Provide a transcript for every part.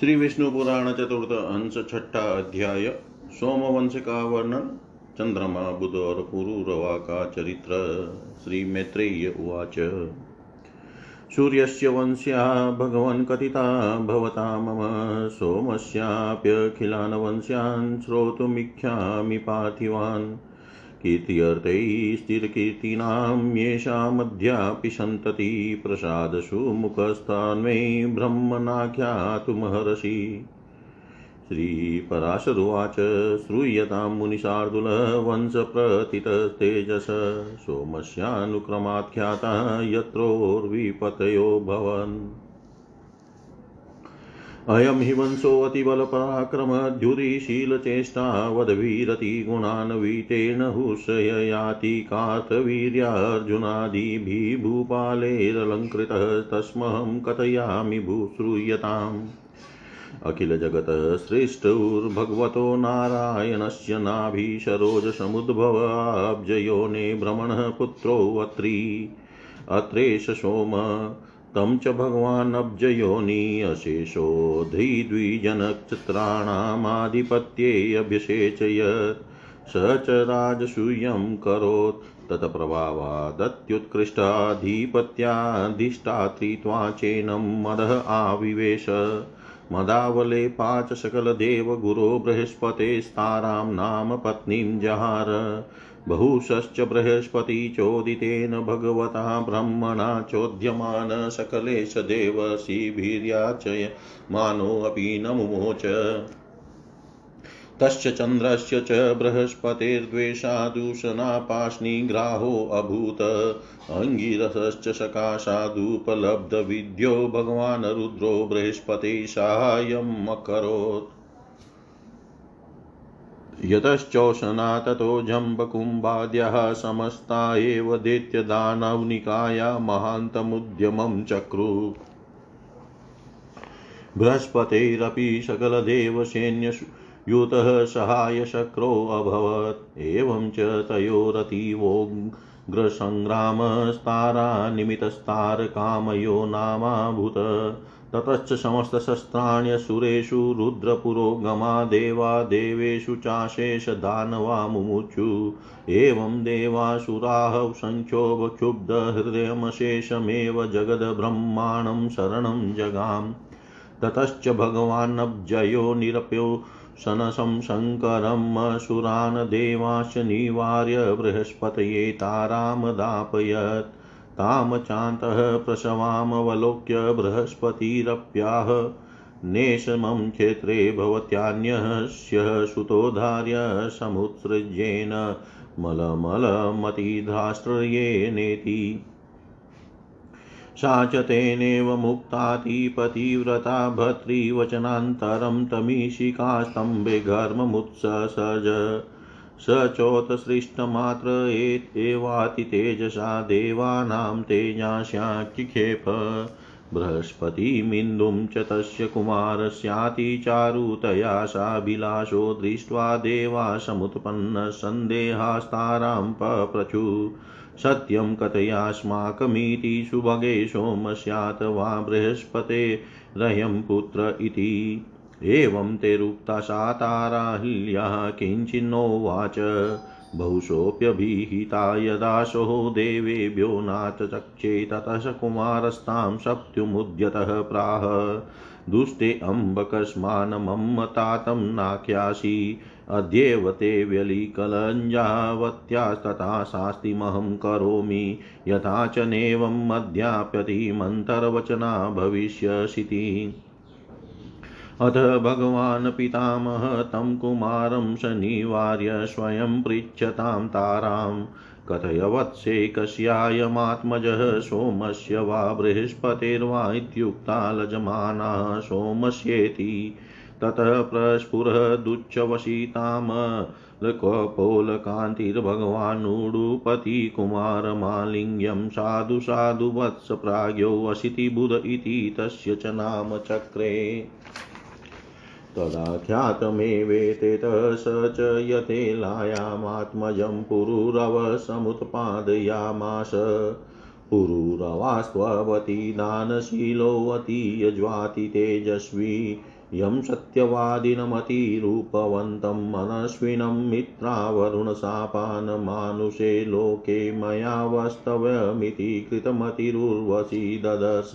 श्री विष्णु पुराण चतुर्थ अंश छठा अध्याय सोमवंश का वर्णन चंद्रमा बुध और पुरुरवा का चरित्र श्री मैत्रेय उवाच। सूर्यस्य वंश्या भगवन् कथिता भवता मम सोमस्याप्यखिलान् वंश्यान् श्रोतुमिच्छामि पार्थिवान्। कीर्त्यर्थैः स्थिरकीर्तीनां येषामध्यापि सन्तति प्रसादसु मुखस्थान्मे ब्रह्मणाख्यातुमहर्षि श्रीपराशरुवाच श्रूयतां मुनिशार्दुलवंशप्रथितस्तेजस सोमस्यानुक्रमाख्याता यत्रोर्विपतयो भवन्। अयं हि वंशोऽतिबलपराक्रमद्युतिशीलचेष्टावद्भिरति गुणान्वितेन हुषययाति कार्थवीर्यार्जुनादिभिः भूपालेरलङ्कृतः तस्महं कथयामि भूश्रूयताम्। अखिलजगतः सृष्टुर्भगवतो नारायणस्य नाभिसरोजसमुद्भवाब्जयोने भ्रमणः पुत्रोऽत्री अत्रेश सोम तं च भगवानब्जयोनि अशेषो धीद्विजनक्षत्राणामाधिपत्येऽभ्यसेचयत् स च राजसूयं करोत् तत्प्रभावादत्युत्कृष्टाधिपत्याधिष्ठात्रित्वा मदः आविवेश। मदावलेपा गुरो सकलदेवगुरो बृहस्पतेस्तारां नाम पत्नीं जहार। बहुशश्च बृहस्पति चोदितेन भगवता ब्रह्मणा चोद्यमान सकलेश देवशिभिर्याचय मानोऽपि न मुमोच। तस्य चन्द्रस्य च बृहस्पतिर्द्वेषादूषणापाष्णिग्राहोऽभूत् अङ्गिरसश्च सकाशादुपलब्धविद्यो भगवान् रुद्रो बृहस्पते साहाय्यम् अकरोत् यतश्चोषणा ततो जम्बकुम्भाद्यः समस्ता एव दैत्यदानवनिकाया महान्तमुद्यमं चक्रु। बृहस्पतेरपि सकलदेवसैन्ययुतः सहायशक्रोऽभवत् एवं च तयोरतीवोग्रसङ्ग्रामस्तारा निमित्तस्तारकामयो नामाभूत। ततश्च समस्तशस्त्राण्यसुरेषु रुद्रपुरोगमा देवा देवेषु चाशेषदानवा मुमुचु एवं देवासुराः सङ्क्षोभक्षुब्धहृदयमशेषमेव जगद्ब्रह्माणं शरणं जगाम्। ततश्च भगवानब्जयो निरप्यो शनसं शङ्करम् असुरान् देवाश्च निवार्य बृहस्पतये तारामदापयत्। तां चान्तः प्रसवामवलोक्य बृहस्पतिरप्याह। नेशमं क्षेत्रे भवत्यान्यस्य सुतोधार्य समुत्सृज्येन मलमलमतिधाश्रयेनेति सा च तेनेव मुक्तातिपतिव्रता भर्तृवचनान्तरं तमीशिकास्तम्भे घर्ममुत्ससर्ज स चोत्सृष्टमात्र एवातितेजसा देवानां तेजास्याचिक्षेप बृहस्पतिमिन्दुं च तस्य कुमारस्यातिचारुतया साभिलाषो दृष्ट्वा देवा समुत्पन्नसन्देहास्तारां पप्रचु। सत्यं कथयास्माकमिति सुभगे सोमस्यात् वा बृहस्पतेरयं पुत्र इति। एवं ते रुक्ता सा ताराहिल्याः किञ्चिन्नोवाच बहुशोऽप्यभिहिता यदाशो देवेभ्यो नाचचक्षे ततः स कुमारस्तां सप्त्युमुद्यतः प्राह। दुष्टे अम्बकस्मान्मम्मतातं नाख्यासि। अद्येव ते व्यलिकलञ्जावत्यास्तथा शास्तिमहं करोमि। यथा च नैवं मध्याप्यतिमन्तर्वचना भविष्यसिति अथ भगवान् पितामह तं कुमारं स्वयं पृच्छतां तारां। कथय वत्से कस्यायमात्मजः सोमस्य वा बृहस्पतिर्वा इत्युक्ता लजमाना सोमस्येति। ततः प्रस्फुरदुच्चवशितामलकोपोलकान्तिर्भगवानुडुपतिकुमारमालिङ्ग्यं साधु साधु वत्स प्राज्ञो वसितिबुध इति तस्य च नाम चक्रे। तदाख्यातमेवेतेतः स च यथेलायामात्मजं पुरुरवसमुत्पादयामास। पुरुरवास्त्ववती दानशीलोऽति यज्वाति तेजस्वी। यं सत्यवादिनमतिरूपवन्तं मनस्विनं मित्रावरुणशापानमानुषे लोके मया वस्तव्यमिति कृतमतिरुर्वशी ददर्श।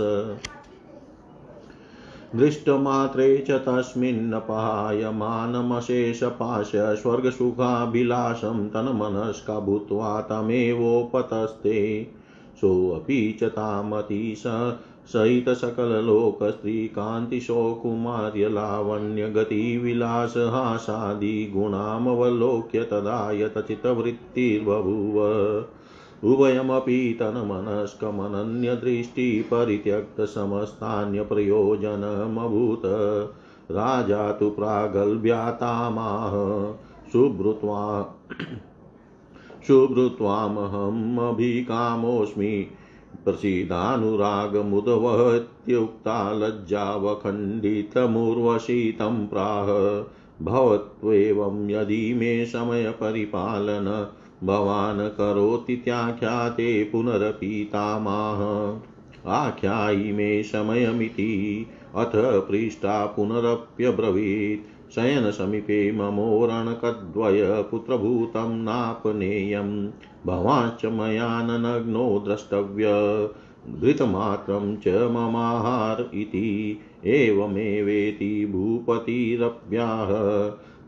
दृष्टमात्रे च तस्मिन्नपहायमानमशेषपाश्य स्वर्गसुखाभिलाषं तन्मनस्का भूत्वा तमेवोपतस्ते सोऽपि च तामति स सहितसकललोकस्त्रीकान्तिशोकुमार्यलावण्यगतिविलासहासादिगुणामवलोक्य तदा यतचित्तवृत्तिर्बभूव उभयमपि तन्मनस्कमनन्यदृष्टिपरित्यक्तसमस्तान्यप्रयोजनमभूत राजा तु प्रागल्भ्यातामाह सुभृत्वा सुभृत्वामहमभिकामोऽस्मि प्रसीदानुरागमुद्वहत्युक्ता लज्जावखण्डितमुर्वशी तं प्राह। भवत्वेवं यदि मे समयपरिपालन, भवान् करोतीत्याख्याते पुनरपीतामाह। आख्यायि मे समयमिति, अथ पृष्ठा पुनरप्यब्रवीत्। शयनसमीपे ममोरणकद्वय पुत्रभूतं नापनेयं। भवांश्च मया ननग्नो द्रष्टव्य। घृतमात्रं च ममाहार इति। एवमेवेति भूपतिरप्याह।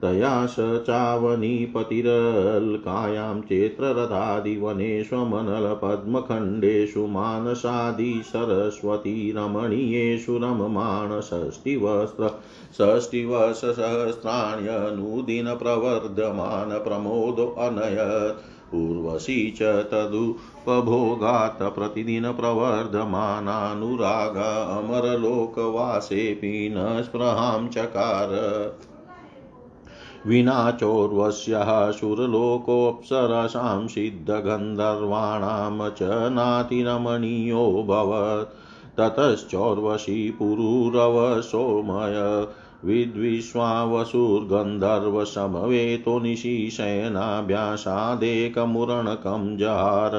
तया स चावनीपतिरल्कायां चेत्ररथादिवनेष्वमनलपद्मखण्डेषु मानसादि सरस्वती रमणीयेषु रममाण षष्टिवस्त्र षष्टिवसहस्राण्यनुदिनप्रवर्धमानप्रमोदोऽनयत् उर्वशी च तदुपभोगात् प्रतिदिनप्रवर्धमानानुराग अमरलोकवासेऽपि न स्पृहां चकार। विना चोर्वस्यः सुरलोकोऽप्सरसां सिद्धगन्धर्वाणां च नातिरमणीयोऽभवत् ततश्चोर्वशी पुरुरव सोमय विद्विश्वावसुर्गन्धर्वसमवेतो निशिशयनाभ्यासादेकमुरणकं जहार।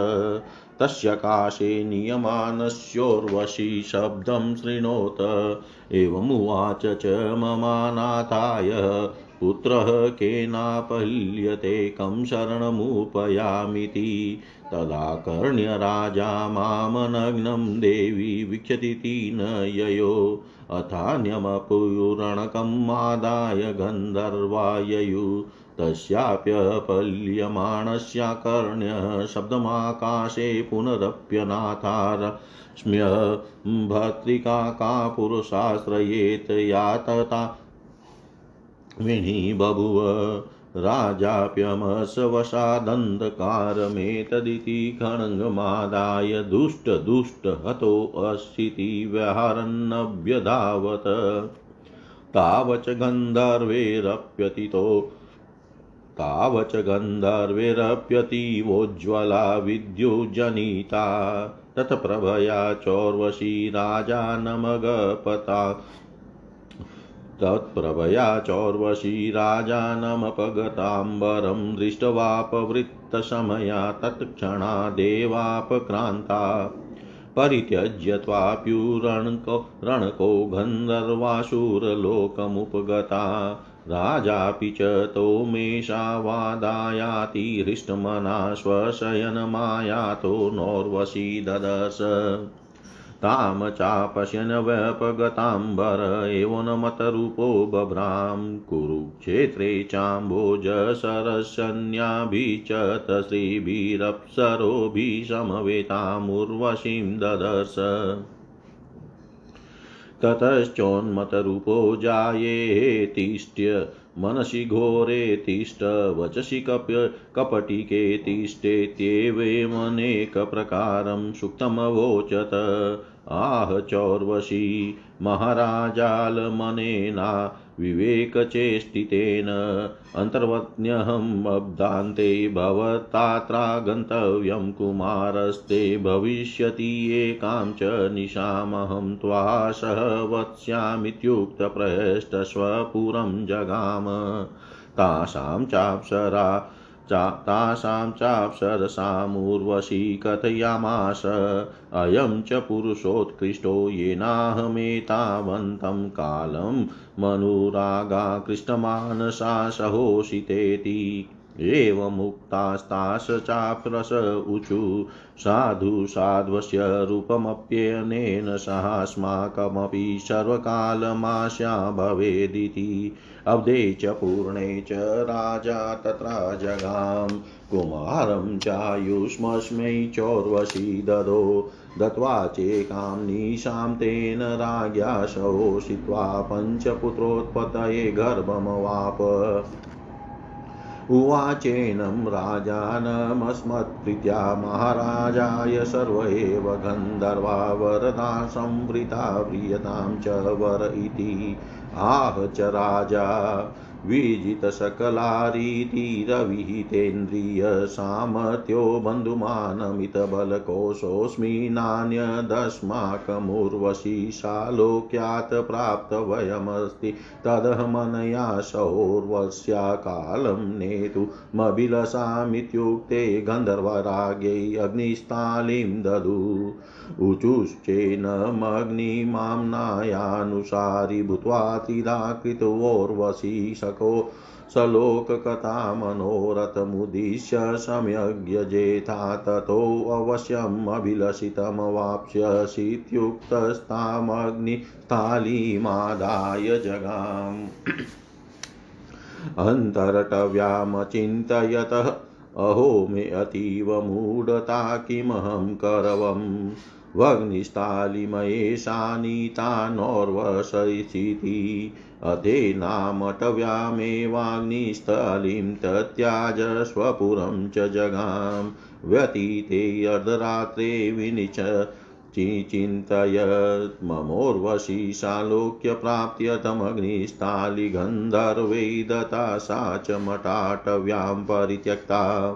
तस्य काशे नियमानस्योर्वशी शब्दं शृणोत। एवमुवाच च ममानाथाय पुत्रः केनापल्यते, कं शरणमुपयामिति। तदा कर्ण्यराजा मामनग्नं देवी वीक्षतीति न ययो। अथान्यमपुरणकम् आदाय गन्धर्वाययु। तस्याप्यपल्यमाणस्याकर्ण्य शब्दमाकाशे पुनरप्यनाथारस्म्य भर्तृका का पुरुषाश्रयेत या तथा विणी बभुव राजाप्यमसवशादन्धकारमेतदिति खड्गमादाय दुष्टदुष्टहतोऽस्थिति व्यहरन्नभ्यधावत् तावच गन्धर्वेरप्यतितो तावच गन्धर्वेरप्यतीवोज्ज्वला विद्युज्जनिता। तत्प्रभया चौर्वशी राजानमगपता तत्प्रभया चौर्वशी राजानमपगताम्बरं दृष्ट्वापवृत्तसमया तत्क्षणादेवापक्रान्ता परित्यज्य त्वाप्युरणको रणको गन्धर्वासुरलोकमुपगता राजापि च तोमेषावादायाति हृष्टमना स्वशयनमायातो नोर्वशी ददश तां चापश्यन् व्यपगताम्बर एवोन्मतरूपो बभ्रां कुरुक्षेत्रे चाम्भोजसरसन्याभिचत श्रीभिरप्सरोभिः समवेतामुर्वशीं ददर्श। ततश्चोन्मतरूपो जायेतिष्ट्य मनसि घोरे तिष्ठ वचसि कप्य कपटिके तिष्ठेत्येवमनेकप्रकारं सुक्तमवोचत आह, चौर्वशी, महाराजालमनेना विवेकचेष्टितेन अन्तर्वत्न्यहम् अब्दान्ते भवतात्रा गन्तव्यं कुमारस्ते भविष्यति एकां च निशामहं त्वा सह वत्स्यामित्युक्तप्रष्टस्वपुरं जगाम। तासां चाप्सरा तासां चाप्सरसामुर्वशी कथयामास अयं च पुरुषोत्कृष्टो येनाहमेतावन्तं कालं मनुरागाकृष्टमानसा सहोषितेति। एवमुक्तास्तास चाप्रस ऊचु साधु साध्वस्य रूपमप्यनेन सहास्माकमपि सर्वकालमास्या भवेदिति। अब्धे च पूर्णे च राजा तत्र जगां कुमारं चायुष्मस्मै चोर्वशी ददो। दत्वा चेकां निशां तेन राज्ञा शोषित्वा पञ्चपुत्रोत्पतये गर्भमवाप। उवाचेनं राजानमस्मत्प्रीत्या महाराजाय सर्व एव गन्धर्वा वरदा संवृता व्रियतां च वर इति। आह च राजा! विजितसकलारीतिरविहितेन्द्रियसामर्थ्यो बन्धुमानमितबलकोशोऽस्मि नान्यदस्माकमुर्वशी शालोक्यात् प्राप्तवयमस्ति तदहमनया सौर्वस्या कालं नेतुमभिलषामित्युक्ते गन्धर्वराज्ञै अग्निस्थालीं ददु। ऊचुश्चेनमग्निमाम्नायानुसारि भूत्वा त्रिधाकृतोर्वशी शको सलोककथा मनोरथमुद्दिश्य सम्यग्यजेथा ततोऽवश्यमभिलषितमवाप्स्यसीत्युक्तस्तामग्निस्थालीमादाय जगाम्। अन्तरटव्यामचिन्तयतः अहो मे अतीव मूढता किमहं करवम्? वग्निस्थालिमयेशानीतानोर्वशयिषिति अधेनामटव्यामेवाग्निस्थलीं तत्याज स्वपुरं च जगां व्यतीते अर्धरात्रे विनिच चिचिन्तयत् ममोर्वशी सालोक्यप्राप्त्यतमग्निस्थालिगन्धर्वै दता सा च मटाटव्यां परित्यक्ता।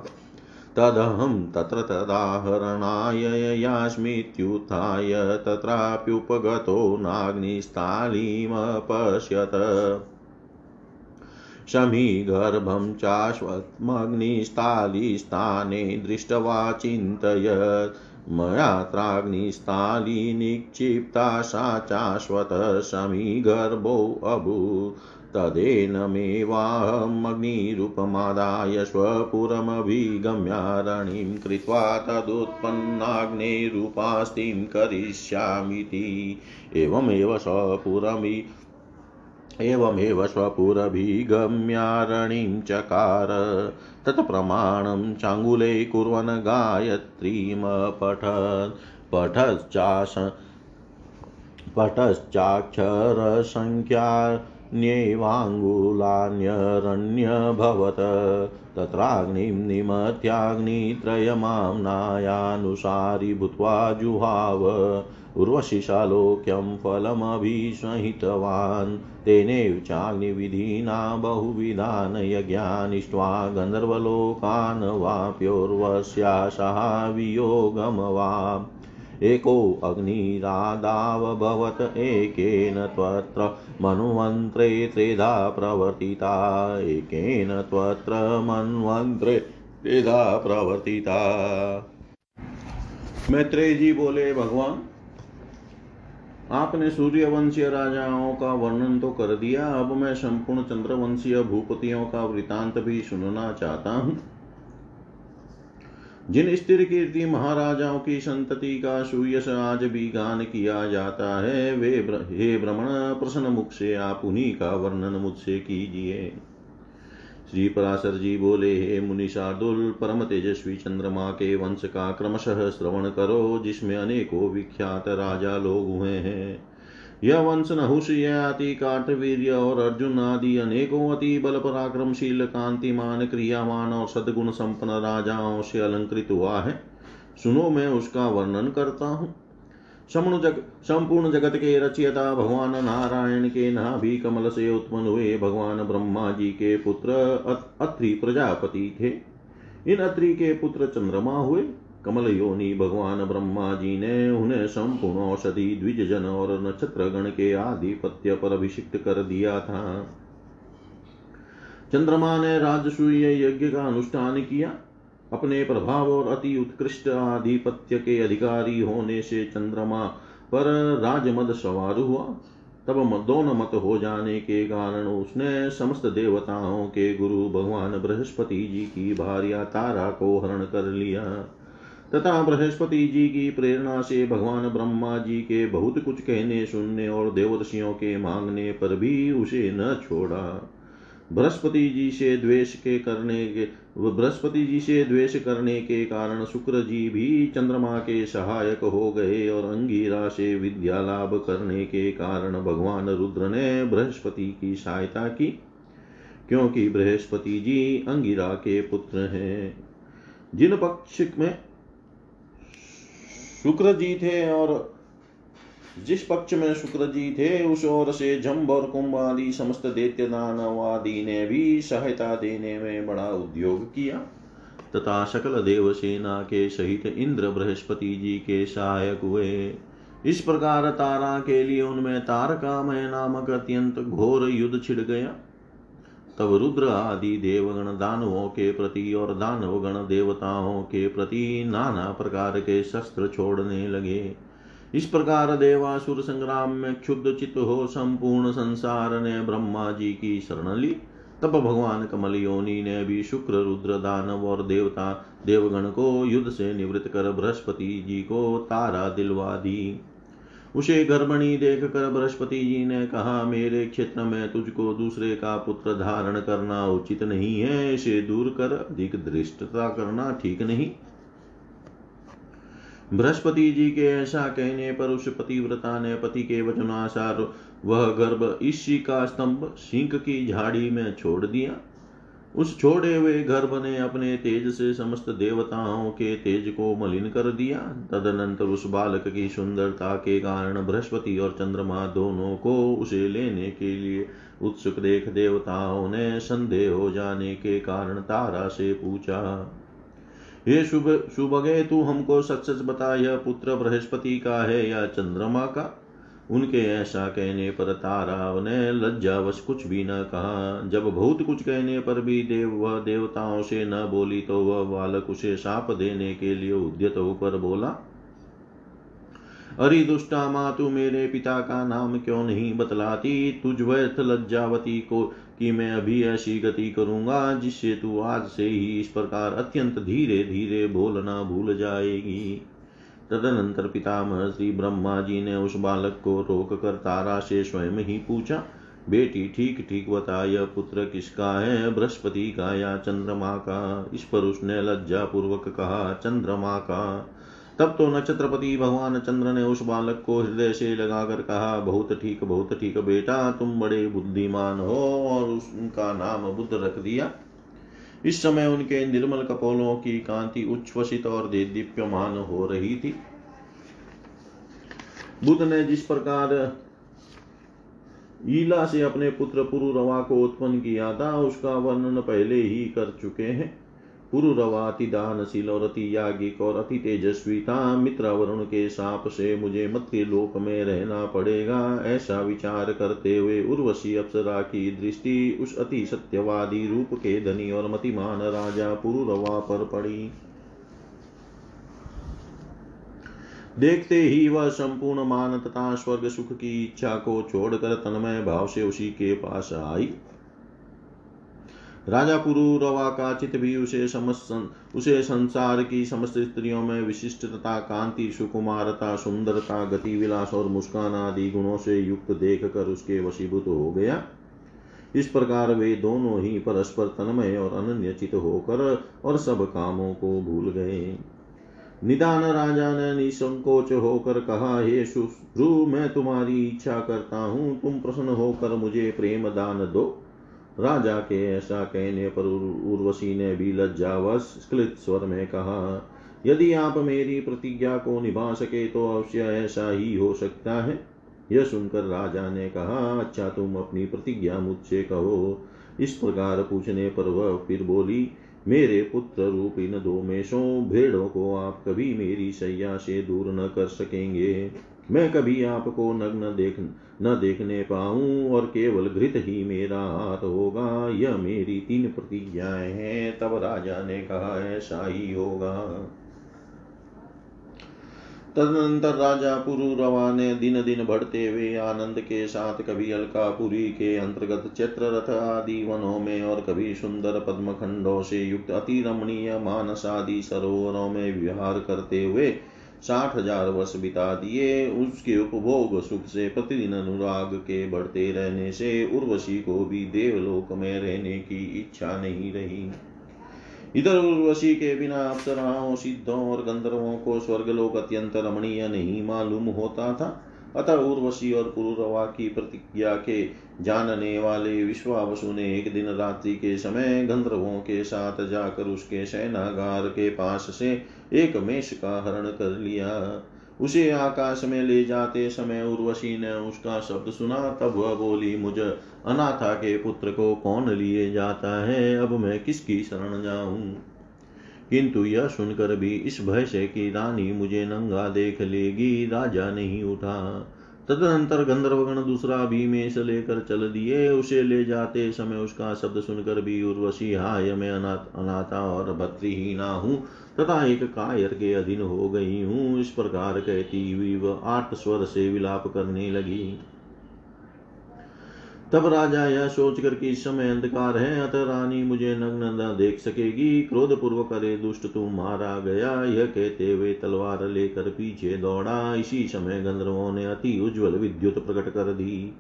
तदहं तत्र तदाहरणाय यास्मीत्युत्थाय तत्राप्युपगतो नाग्निस्थालीमपश्यत। शमीगर्भं चाश्वत्मग्निस्थालीस्थाने दृष्ट्वा चिन्तयत् मयात्राग्निस्थाली निक्षिप्ता सा चाश्वत तदेनमेवाहमग्निरूपमादाय स्वपुरमभिगम्यारणिं कृत्वा तदुत्पन्नाग्नेरूपास्तिं करिष्यामीति। एवमेव स्वपुरमि एवमेव स्वपुरभिगम्यारणिं चकार। तत्प्रमाणं चाङ्गुले कुर्वन् गायत्रीमपठत् पठश्चाश पठश्चाक्षरसङ्ख्या न्येवाङ्गुलान्यरण्यभवत् तत्राग्निं निमत्याग्नित्रयमाम्नायानुसारि भूत्वा जुहाव। उर्वशिशालोक्यं फलमभिसंहितवान्। तेनैव चाग्निविधिना बहुविधान् यज्ञानिष्ट्वा गन्धर्वलोकान् वाप्योर्वस्या सहा वियोगमवाम् एकोऽग्निरादावभवत् एकेन त्वत्र मन्वन्त्रे त्रेधा प्रवर्तिता, एकेन त्वत्र मन्वन्त्रे त्रेधा प्रवर्तिता। मैत्रेय जी बोले, भगवान, आपने सूर्यवंशीय राजाओं का वर्णन तो कर दिया, अब मैं संपूर्ण चंद्रवंशीय भूपतियों का वृतांत भी सुनना चाहता हूँ। जिन स्थिर कीर्ति महाराजाओं की संतति का सुयश आज भी गान किया जाता है वे ब्र, हे भ्रमण प्रसन्न मुख से आप उन्हीं का वर्णन मुझसे कीजिए। श्री पराशर जी बोले हे मुनि शार्दुल परम तेजस्वी चंद्रमा के वंश का क्रमशः श्रवण करो जिसमें अनेकों विख्यात राजा लोग हुए हैं। यह वंश नहुष यति काटवीर्य और अर्जुन आदि अनेकों अति बल पराक्रमशील कांतिमान, क्रियामान और सदगुण संपन्न राजाओं से अलंकृत हुआ है। सुनो, मैं उसका वर्णन करता हूँ। जग, संपूर्ण जगत के रचयता भगवान नारायण के नाभि कमल से उत्पन्न हुए भगवान ब्रह्मा जी के पुत्र अत्रि प्रजापति थे। इन अत्रि के पुत्र चंद्रमा हुए। कमल योनि भगवान ब्रह्मा जी ने उन्हें संपूर्ण औषधि द्विज जन और नक्षत्र गण के आधिपत्य पर अभिषिक्त कर दिया था। चंद्रमा ने राजसूय यज्ञ का अनुष्ठान किया। अपने प्रभाव और अति उत्कृष्ट आधिपत्य के अधिकारी होने से चंद्रमा पर राजमद सवार हुआ। तब दोनों मत हो जाने के कारण उसने समस्त देवताओं के गुरु भगवान बृहस्पति जी की भार्या तारा को हरण कर लिया। तथा बृहस्पति जी की प्रेरणा से भगवान ब्रह्मा जी के बहुत कुछ कहने, सुनने और देवर्षियों के मांगने पर भी उसे न छोड़ा। बृहस्पति जी से द्वेष के करने के बृहस्पति जी से द्वेष करने के कारण शुक्र जी भी चंद्रमा के सहायक हो गए और अंगिरा से विद्या लाभ करने के कारण भगवान रुद्र ने बृहस्पति की सहायता की, क्योंकि बृहस्पति जी अंगिरा के पुत्र हैं। जिन पक्ष में शुक्र जी थे और जिस पक्ष में शुक्र जी थे उस ओर से जम्ब और कुंभ आदि समस्त दैत्य दानवादि ने भी सहायता देने में बड़ा उद्योग किया। तथा सकल देव सेना के सहित इंद्र बृहस्पति जी के सहायक हुए। इस प्रकार तारा के लिए उनमें तारकामय नामक अत्यंत घोर युद्ध छिड़ गया। तब रुद्र आदि देवगण दानवों के प्रति और दानवगण देवताओं के प्रति नाना प्रकार के शस्त्र छोड़ने लगे। इस प्रकार देवासुर संग्राम में क्षुद्ध चित्त हो संपूर्ण संसार ने ब्रह्मा जी की शरण ली। तब भगवान कमल योनि ने भी शुक्र, रुद्र, दानव और देवता देवगण को युद्ध से निवृत्त कर बृहस्पति जी को तारा दिलवा दी। उसे गर्भणी देख कर बृहस्पति जी ने कहा, मेरे क्षेत्र में तुझको दूसरे का पुत्र धारण करना उचित नहीं है, इसे दूर कर, अधिक दृष्टता करना ठीक नहीं। बृहस्पति जी के ऐसा कहने पर उस पतिव्रता ने पति के वचनानुसार वह गर्भ ईशी का स्तंभ सिंह की झाड़ी में छोड़ दिया। उस छोड़े हुए गर्भ ने अपने तेज से समस्त देवताओं के तेज को मलिन कर दिया। तदनंतर उस बालक की सुंदरता के कारण बृहस्पति और चंद्रमा दोनों को उसे लेने के लिए उत्सुक देख देवताओं ने संदेह हो जाने के कारण तारा से पूछा, ये शुभ शुभगे तू हमको सच सच बता, यह पुत्र बृहस्पति का है या चंद्रमा का? उनके ऐसा कहने पर ताराव ने लज्जावश कुछ भी न कहा। जब बहुत कुछ कहने पर भी देव, वह देवताओं से न बोली तो वह बालक उसे साप देने के लिए उद्यत होकर बोला, अरे दुष्टा माँ, तू मेरे पिता का नाम क्यों नहीं बतलाती? तुझ व्यर्थ लज्जावती को कि मैं अभी ऐसी गति करूँगा जिससे तू आज से ही इस प्रकार अत्यंत धीरे धीरे बोलना भूल जाएगी। तदनंतर पितामह श्री ब्रह्मा जी ने उस बालक को रोक कर तारा से स्वयं ही पूछा, बेटी, ठीक ठीक बता, यह पुत्र किसका है? बृहस्पति का या चंद्रमा का? इस पर उसने लज्जा पूर्वक कहा, चंद्रमा का। तब तो नक्षत्रपति भगवान चंद्र ने उस बालक को हृदय से लगाकर कहा, बहुत ठीक बहुत ठीक बेटा, तुम बड़े बुद्धिमान हो और उनका नाम बुद्ध रख दिया। इस समय उनके निर्मल कपोलों की कांति उच्छ्वसित और दीप्यमान हो रही थी। बुद्ध ने जिस प्रकार ईला से अपने पुत्र पुरुरवा को उत्पन्न किया था, उसका वर्णन पहले ही कर चुके हैं। पुरुरवा अति दानशील और अति याज्ञिक और अति तेजस्वी। था मित्र वरुण के साप से मुझे मत्य लोक में रहना पड़ेगा। ऐसा विचार करते हुए उर्वशी अप्सरा की दृष्टि उस अति सत्यवादी रूप के धनी और मतिमान राजा पुरुरवा पर पड़ी। देखते ही वह संपूर्ण मान तथा स्वर्ग सुख की इच्छा को छोड़कर तन्मय भाव से उसी के पास आई। राजा पुरुरवा का चित भी उसे समस्त उसे संसार की समस्त स्त्रियों में विशिष्टता, कांति, सुकुमारता, सुंदरता गति विलास और मुस्कान आदि गुणों से युक्त देख कर उसके वशीभूत हो गया। इस प्रकार वे दोनों ही परस्पर तन्मय और अनन्य चित होकर और सब कामों को भूल गए। निदान राजा ने निसंकोच होकर कहा, हे शुश्रु, मैं तुम्हारी इच्छा करता हूँ। तुम प्रसन्न होकर मुझे प्रेम दान दो। राजा के ऐसा कहने पर उर्वशी ने भी लज्जावश स्खलित स्वर में कहा, यदि आप मेरी प्रतिज्ञा को निभा सके तो अवश्य ऐसा ही हो सकता है। यह सुनकर राजा ने कहा अच्छा तुम अपनी प्रतिज्ञा मुझसे कहो। इस प्रकार पूछने पर वह फिर बोली, मेरे पुत्र रूप इन दो मेषों भेड़ों को आप कभी मेरी सैया से दूर न कर सकेंगे। मैं कभी आपको नग्न देख, न देखने पाऊँ और केवल घृत ही मेरा हाथ होगा। यह मेरी तीन प्रतिज्ञाएँ हैं। तब राजा ने कहा, ऐसा ही होगा। तदनंतर राजा पुरुरवा ने दिन दिन बढ़ते हुए आनंद के साथ कभी अलकापुरी के अंतर्गत रथ आदि वनों में और कभी सुंदर पद्म खंडों से युक्त अति रमणीय मानस आदि सरोवरों में विहार करते हुए साठ हज़ार वर्ष बिता दिए। उसके उपभोग सुख से प्रतिदिन अनुराग के बढ़ते रहने से उर्वशी को भी देवलोक में रहने की इच्छा नहीं रही। इधर उर्वशी के बिना अप्सराओं, सिद्धों और गंधर्वों को स्वर्गलोक अत्यंत रमणीय नहीं मालूम होता था। अतः उर्वशी और पुरुरवा की प्रतिज्ञा के जानने वाले विश्वावसु ने एक दिन रात्रि के समय गंधर्वों के साथ जाकर उसके सेनागार के पास से एक मेष का हरण कर लिया। उसे आकाश में ले जाते समय उर्वशी ने उसका शब्द सुना। तब वह बोली, मुझे अनाथा के पुत्र को कौन लिए जाता है? अब मैं किसकी शरण जाऊँ? किंतु यह सुनकर भी इस भय से कि रानी मुझे नंगा देख लेगी। राजा नहीं उठा। तदनंतर गंधर्वगण दूसरा भीमेश लेकर चल दिए। उसे ले जाते समय उसका शब्द सुनकर भी उर्वशी हाय, मैं अनाथ, अनाथा और भक्तिहीना हूँ, तथा एक कायर के अधीन हो गई हूँ। इस प्रकार कहती हुई वह आठ स्वर से विलाप करने लगी। तब राजा यह सोचकर कि इस समय अंधकार है, अतः रानी मुझे नग्न न देख सकेगी क्रोध पूर्वक अरे दुष्ट तू मारा गया, यह कहते हुए तलवार लेकर पीछे दौड़ा, इसी समय गंधर्वों ने अति उज्ज्वल विद्युत प्रकट कर दी।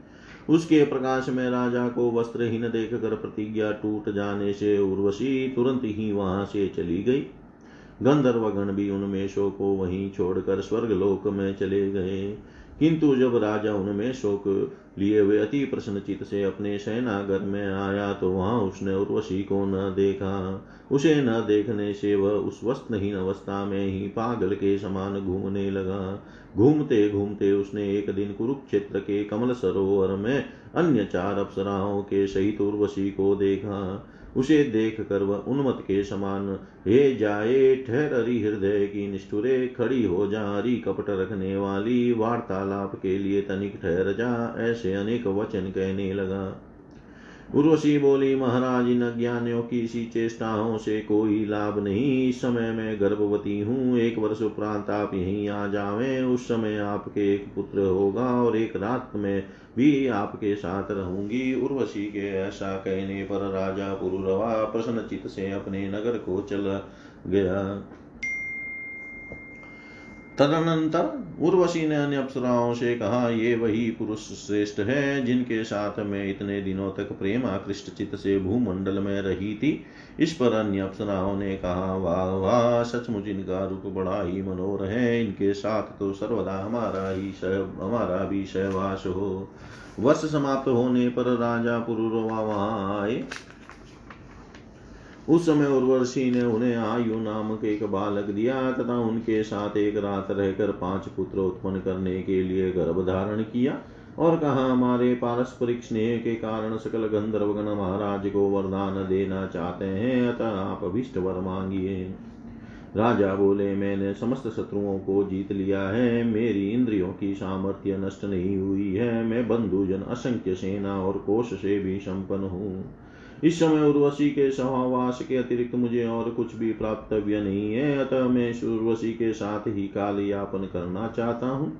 उसके प्रकाश में राजा को वस्त्रहीन देख कर प्रतिज्ञा टूट जाने से उर्वशी तुरंत ही वहाँ से चली गई। गंधर्वगण भी उन्मेषों को वहीं छोड़कर स्वर्गलोक में चले गए। किंतु जब राजा उनमें शोक लिए हुए अति प्रसन्नचित से अपने सेनागर में आया तो वहाँ उसने उर्वशी को न देखा। उसे न देखने से वह उस वस्त्रहीन अवस्था में ही पागल के समान घूमने लगा। घूमते घूमते उसने एक दिन कुरुक्षेत्र के कमल सरोवर में अन्य चार अप्सराओं के सहित उर्वशी को देखा। उसे देख कर वह उन्मत के समान, हे जाए, ठहर अरी हृदय की निष्ठुरे, खड़ी हो जा, अरी कपट रखने वाली वार्तालाप के लिए तनिक ठहर जा, ऐसे अनेक वचन कहने लगा। उर्वशी बोली, महाराज, इन अज्ञानियों की इसी चेष्टाओं से कोई लाभ नहीं। इस समय मैं गर्भवती हूँ। एक वर्ष उपरांत आप यहीं आ जावे। उस समय आपके एक पुत्र होगा और एक रात में भी आपके साथ रहूँगी। उर्वशी के ऐसा कहने पर राजा पुरुरवा प्रसन्न से अपने नगर को चल गया। तदनंतर उर्वशी ने अन्य अप्सराओं से कहा, ये वही पुरुष श्रेष्ठ है जिनके साथ में इतने दिनों तक प्रेम आकृष्ट चित से भूमंडल में रही थी। इस पर अन्य अप्सराओं ने कहा, वाह वाह, सचमुच इनका रूप बड़ा ही मनोहर है। इनके साथ तो सर्वदा हमारा ही हमारा भी सहवास हो। वर्ष समाप्त होने पर राजा पुरुरवा वहाँ आए। उस समय उर्वशी ने उन्हें आयु नामक एक बालक दिया तथा उनके साथ एक रात रहकर पाँच पुत्र उत्पन्न करने के लिए गर्भ धारण किया और कहा, हमारे पारस्परिक स्नेह के कारण सकल गंधर्वगण महाराज को वरदान देना चाहते हैं, अतः आप अभिष्ट वर मांगिए राजा बोले, मैंने समस्त शत्रुओं को जीत लिया है, मेरी इंद्रियों की सामर्थ्य नष्ट नहीं हुई है, मैं बंधुजन, असंख्य सेना और कोष से भी संपन्न हूँ। इस समय उर्वशी के सहवास के अतिरिक्त मुझे और कुछ भी प्राप्तव्य नहीं है, अतः मैं उर्वशी के साथ ही काल यापन करना चाहता हूँ।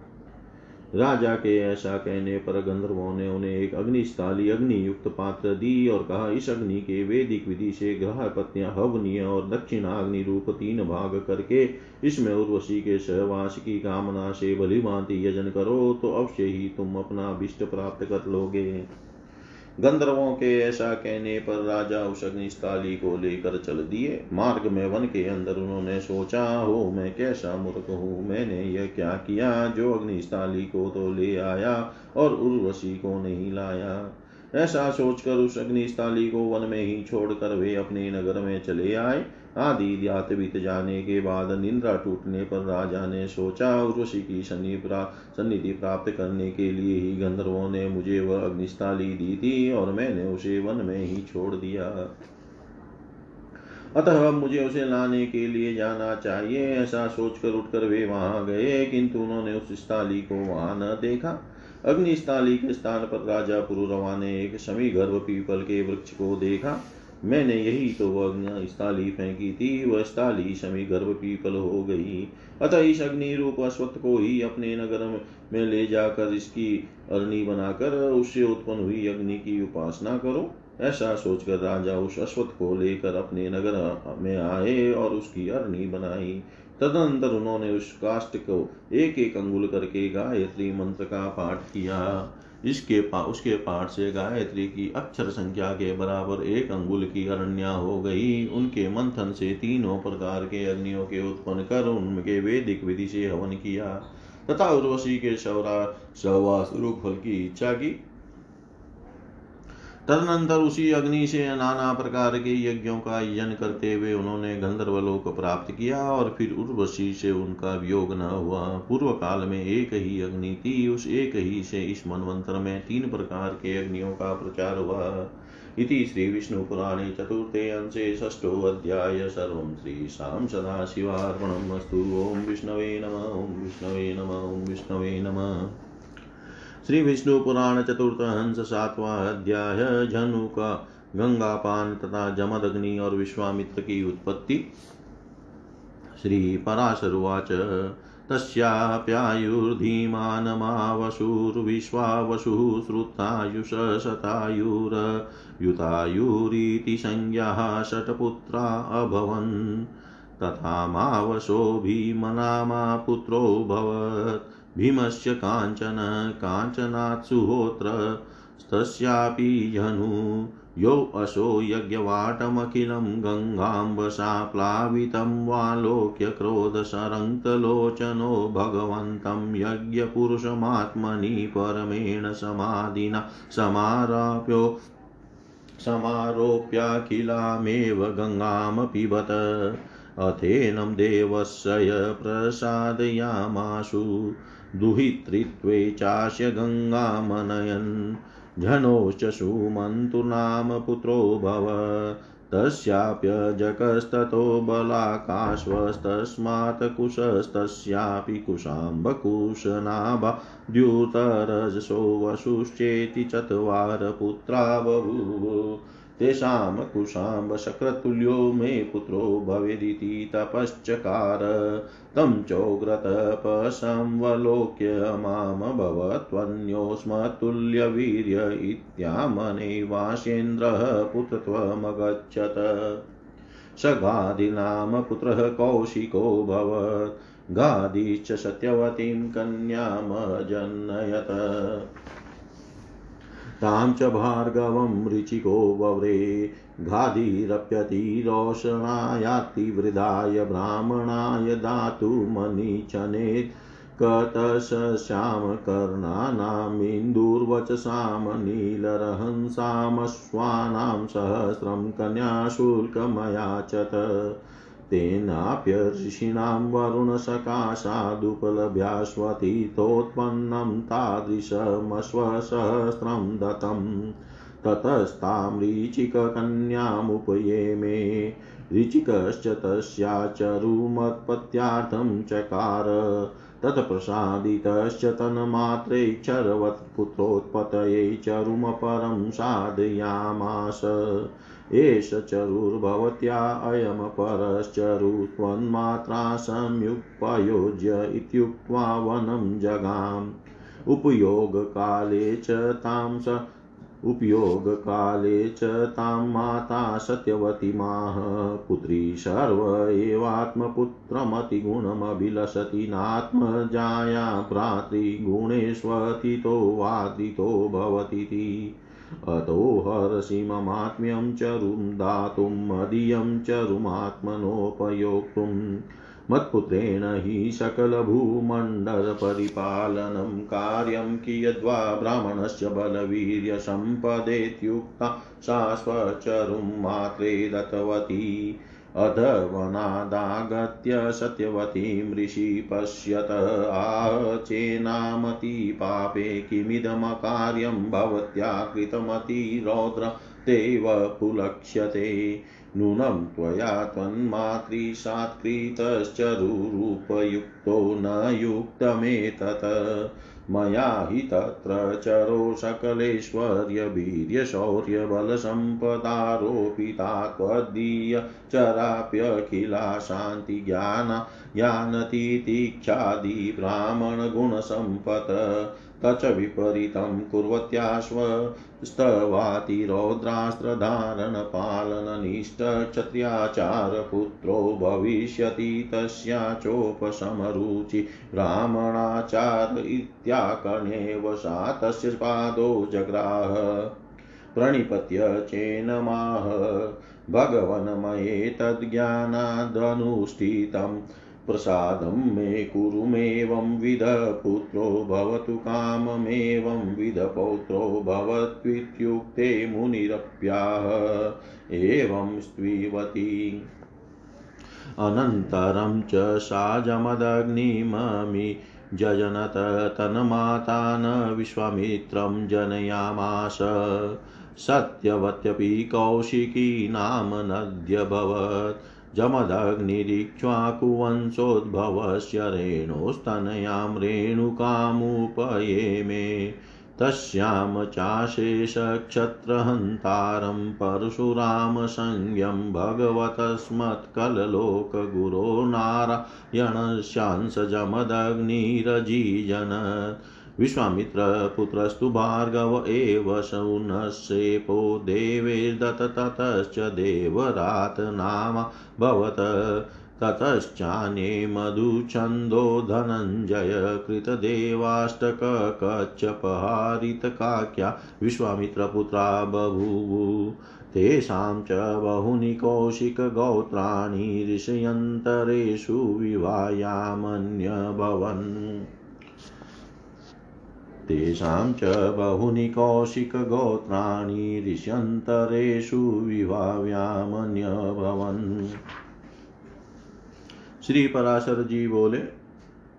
राजा के ऐसा कहने पर गंधर्वों ने उन्हें एक अग्निस्थाली अग्नि युक्त पात्र दी और कहा, इस अग्नि के वैदिक विधि से ग्रह पत्नियाँ हवनीय और दक्षिणाग्नि रूप तीन भाग करके इसमें उर्वशी के सहवास की कामना से भली भांति यजन करो तो अवश्य ही तुम अपना अभिष्ट प्राप्त कर लोगे। गंधर्वों के ऐसा कहने पर राजा उस अग्निस्थाली को लेकर चल दिए। मार्ग में वन के अंदर उन्होंने सोचा, हो, मैं कैसा मूर्ख हूँ? मैंने यह क्या किया जो अग्निस्थाली को तो ले आया और उर्वशी को नहीं लाया? ऐसा सोचकर उस अग्निस्थाली को वन में ही छोड़कर वे अपने नगर में चले आए। आदि ज्ञात बीत जाने के बाद निंद्रा टूटने पर राजा ने सोचा उर्वशी की सन्निधि प्राप्त करने के लिए ही गंधर्वों ने मुझे वह अग्निस्थाली दी थी, और मैंने उसे वन में ही छोड़ दिया। अतः मुझे उसे लाने के लिए जाना चाहिए, ऐसा सोचकर उठकर वे वहाँ गए, किंतु उन्होंने उस स्थाली को वहाँ न देखा। अग्निस्थाली के स्थान पर राजा पुरुरवा ने एक शमी गर्भ पीपल के वृक्ष को देखा। मैंने यही तो वह स्थाली फेंकी थी वह स्थाली समी गर्भ पीपल हो गई। अतः इस अग्नि रूप अश्वत्थ को ही अपने नगर में ले जाकर इसकी अग्नि बनाकर उससे उत्पन्न हुई अग्नि की उपासना करो। ऐसा सोचकर राजा उस अश्वत्थ को लेकर अपने नगर में आए और उसकी अग्नि बनाई। तदनंतर उन्होंने उस काष्ट को एक एक अंगुल करके गायत्री मंत्र का पाठ किया। इसके पा, उसके पाठ से गायत्री की अक्षर संख्या के बराबर एक अंगुल की अरण्या हो गई। उनके मंथन से तीनों प्रकार के अग्नियों के उत्पन्न कर उनके वेदिक विधि से हवन किया। तथा उर्वशी के शवरा शवा स्वरूप फल की इच्छा की तदनंतर उसी अग्नि से नाना प्रकार के यज्ञों का यजन करते हुए उन्होंने गंधर्वलोक प्राप्त किया और फिर उर्वशी से उनका वियोग न हुआ। पूर्व काल में एक ही अग्नि थी, उस एक ही से इस मनवंतर में तीन प्रकार के अग्नियों का प्रचार हुआ। इति श्रीविष्णुपुराणे चतुर्थे अंशे षष्ठोऽध्याय सर्वं श्रीशां सदाशिवार्पणमस्तु ॐ विष्णवे नम ॐ विष्णवे नम ॐ विष्णवे नमः। श्री विष्णु पुराण चतुर्थ हंस सातवा अध्याय जनु का गंगापान तथा जमदग्नि और विश्वामित्र की उत्पत्ति। श्री पराशरुवाच तस्याप्यायुर्धीमानमावशुर्विश्वावशुः श्रुतायुष शतायुर्युतायुरिति संज्ञाः षट्पुत्रा अभवन्। तथा मावशो भीमनामा पुत्रो भवत्। भीमस्य काञ्चन काञ्चनात्सुहोत्र तस्यापि जनु यो असो यज्ञवाटमखिलं गङ्गाम्बसा प्लावितं वालोक्य क्रोधसरङ्क्तलोचनो भगवन्तं यज्ञपुरुषमात्मनि परमेण समाधिना समाराप्यो समारोप्याखिलामेव गङ्गां पिबत अथेनं देवस्य प्रसादयामाशु दुहितृत्वे चास्य गङ्गामनयन् झनोश्च सुमन्तुनाम पुत्रो भव तस्याप्यजकस्ततो बलाकाश्वस्तस्मात् कुशस्तस्यापि कुशाम्बकुशनाभाद्युतरजसो वशुश्चेति चत्वार पुत्रा बभूव तेषां कुशाम्बशक्रतुल्यो मे पुत्रो भवेदिति तपश्चकार। तं चोग्रतपसंवलोक्य मामभवत्वन्योऽस्मतुल्यवीर्य इत्यामनैवाशेन्द्रः पुत्रत्वमगच्छत। स गादिनाम पुत्रः कौशिको भवत्। गादिश्च सत्यवतीं कन्यामजनयत तां च भार्गवं ऋचिको वव्रे घाधिरप्यतिरोषणायातिवृद्धाय ब्राह्मणाय दातुमनिचनेत् कतश्यामकर्णानामिन्दुर्वचसां नीलरहंसामश्वानां सहस्रं कन्याशुल्कमयाचत तेनाप्यर्षीणां वरुणसकाशादुपलभ्याश्वतीतोत्पन्नं तादृशमश्वसहस्रं दत्तं ततस्तां ऋचिककन्यामुपये मे ऋचिकश्च तस्या चरुमत्पत्यार्थं चकार। तत्प्रसादितश्च तन्मात्रैक्षरवत्पुत्रोत्पतये चरुमपरं साधयामास। एष चरुर्भवत्या अयमपरश्चरुत्वन्मात्रा संयुक्पयोज्य इत्युक्त्वा वनं जगाम्। उपयोगकाले च तां स उपयोगकाले च तां माता सत्यवतीमाह पुत्री सर्व एवात्मपुत्रमतिगुणमभिलषति नात्मजाया भ्रातृगुणेष्वतितो वादितो भवतीति। अतो हर्षिममात्म्यं चरुं दातुं, मदीयं चरुमात्मनोपयोक्तुं मत्पुत्रेण हि सकलभूमण्डलपरिपालनं कार्यं कियद्वा ब्राह्मणस्य बलवीर्यसम्पदेत्युक्ता सा स्वचरुं मात्रे दत्तवती अधवनादागत्य सत्यवतीं ऋषि पश्यत आह चेनामति पापे किमिदमकार्यं भवत्या कृतमति रौद्र तेव पुलक्ष्यते नूनं त्वया त्वन्मातृसात्कृतश्चरुरूपयुक्तो न युक्तमेतत्। मया हि तत्र चरो सकलेश्वर्यवीर्यशौर्यबलसम्पदारोपिता त्वदीय चराप्यखिला शान्तिज्ञान ज्ञानतितीक्षादि ब्राह्मणगुणसम्पत् तच विपरीतं कुर्वत्याश्वस्तवातिरौद्रास्त्रधारणपालननिष्ठक्षत्र्याचारपुत्रो भविष्यति तस्या चोपशमरुचि ब्राह्मणाचार इत्याकर्ण्येव सा तस्य पादो जग्राह। प्रणिपत्य चेन्माह भगवन्मयेतज्ज्ञानादनुष्ठितम् प्रसादं मे कुरुमेवं विध पुत्रो भवतु काममेवं विध पौत्रो भवत्वित्युक्ते मुनिरप्याह। एवं स्त्रीवती। अनन्तरं च सा जमदग्निममि जजनत तन्माता न विश्वामित्रं जनयामास। सत्यवत्यपि कौशिकी नाम नद्यभवत्। जमदग्निरीक्ष्वाकुवंशोद्भवस्य रेणोस्तनयां रेणुकामुपये मे तस्यां चाशेषक्षत्रहन्तारं परशुरामसंज्ञं भगवतस्मत्कललोकगुरो नारायणस्यांसजमदग्निरजीजनत् विश्वामित्रपुत्रस्तु भार्गव एव शौनशेपो देवैर्दत्त ततश्च देवरात् नाम भवत्। ततश्चान्ये मधुच्छन्दो धनञ्जय कृतदेवाष्टककच्छपहारितकाक्या विश्वामित्रपुत्रा बभूवु। तेषां च बहूनि कौशिकगोत्राणि ऋषयन्तरेषु विवायामन्यभवन्। तेषां च बहूनि कौशिकगोत्राणि ऋष्यन्तरेषु विभाव्यामन्यभवन्। श्री पराशर जी बोले,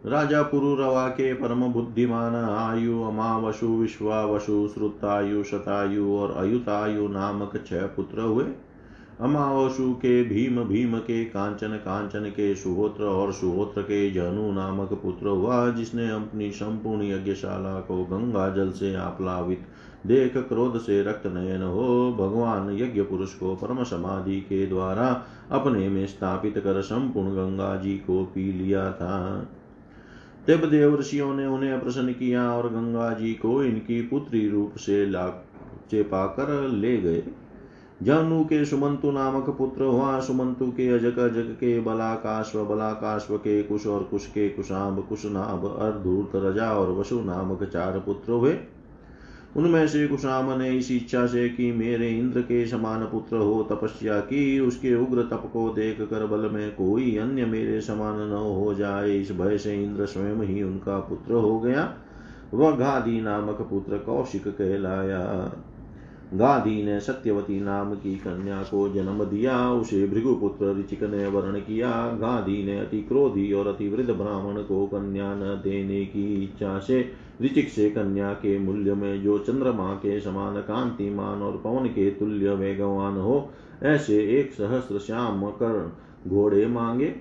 राजा पुरुरवा के परम बुद्धिमान आयु अमावशु विश्वावशु श्रुतायु, शतायु और अयुतायु नामक छह पुत्र हुए। अमावसु के भीम भीम के कांचन कांचन के सुहोत्र और सुहोत्र के जनु नामक पुत्र हुआ, जिसने अपनी संपूर्ण यज्ञशाला को गंगा जल से आप्लावित, देख क्रोध से रक्त नयन हो, भगवान यज्ञ पुरुष को परम समाधि के द्वारा अपने में स्थापित कर संपूर्ण गंगा जी को पी लिया था। तब देव ऋषियों ने उन्हें प्रसन्न किया और गंगा जी को इनकी पुत्री रूप से ला पाकर ले गए। जानु के सुमंतु नामक पुत्र हुआ। सुमंतु के अजक अजक के बलाकाश्व बलाकाश्व के कुश और कुश के कुशाम्ब कुशनाभ अर्धूत रजा और वसु नामक चार पुत्र हुए। उनमें से कुशाम ने इस इच्छा से कि मेरे इंद्र के समान पुत्र हो, तपस्या की। उसके उग्र तप को देख कर बल में कोई अन्य मेरे समान न हो जाए। इस भय से इंद्र स्वयं ही उनका पुत्र हो गया। वह गादी नामक पुत्र कौशिक कहलाया। गाधी ने सत्यवती नाम की कन्या को जन्म दिया, उसे भृगुपुत्र ऋचिक ने वर्ण किया। गांधी ने अति क्रोधी और अति वृद्ध ब्राह्मण को कन्या न देने की इच्छा से ऋचिक से कन्या के मूल्य में जो चंद्रमा के समान कांतिमान और पवन के तुल्य वेगवान हो, ऐसे एक सहस्र श्याम कर घोड़े मांगे।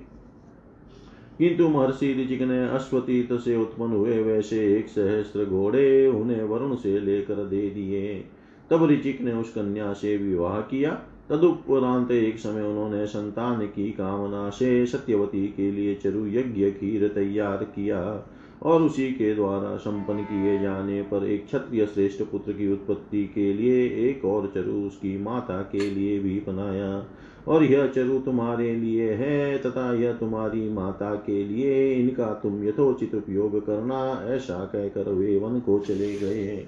किंतु महर्षि ऋचिक ने अश्वतीत से उत्पन्न हुए वैसे एक सहस्त्र घोड़े उन्हें वरुण से लेकर दे दिए। तब ऋचिक ने उस कन्या से विवाह किया। तदुपरांत एक समय उन्होंने संतान की कामना से सत्यवती के लिए चरु यज्ञ खीर तैयार किया और उसी के द्वारा संपन्न किए जाने पर एक क्षत्रिय श्रेष्ठ पुत्र की उत्पत्ति के लिए एक और चरु उसकी माता के लिए भी बनाया। और यह चरु तुम्हारे लिए है तथा यह तुम्हारी माता के लिए इनका तुम यथोचित उपयोग करना ऐसा कहकर वे वन को चले गए।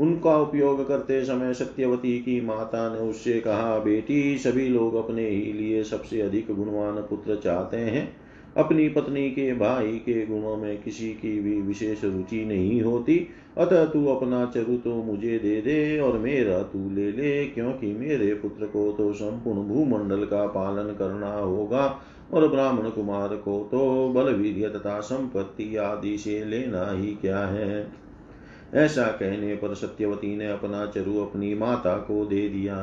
उनका उपयोग करते समय सत्यवती की माता ने उससे कहा, बेटी, सभी लोग अपने ही लिए सबसे अधिक गुणवान पुत्र चाहते हैं। अपनी पत्नी के भाई के गुणों में किसी की भी विशेष रुचि नहीं होती। अतः तू अपना चरु तो मुझे दे दे और मेरा तू ले ले, क्योंकि मेरे पुत्र को तो संपूर्ण भूमंडल का पालन करना होगा और ब्राह्मण कुमार को तो बल तथा संपत्ति आदि से लेना ही क्या है। ऐसा कहने पर सत्यवती ने अपना चरु अपनी माता को दे दिया।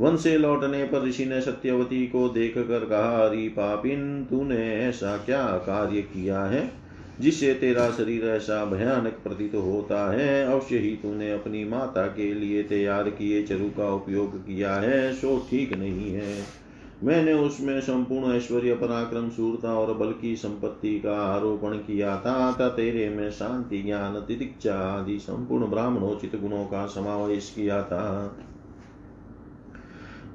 वन से लौटने पर ऋषि ने सत्यवती को देख कर कहा, अरे पापिन, तूने ऐसा क्या कार्य किया है जिससे तेरा शरीर ऐसा भयानक प्रतीत होता है? अवश्य ही तूने अपनी माता के लिए तैयार किए चरु का उपयोग किया है, सो ठीक नहीं है। मैंने उसमें संपूर्ण ऐश्वर्य, पराक्रम, सूरता और बल की संपत्ति का आरोपण किया था। तथा तेरे में शांति, ज्ञान, तितिक्षा आदि संपूर्ण ब्राह्मणोचित गुणों का समावेश किया था।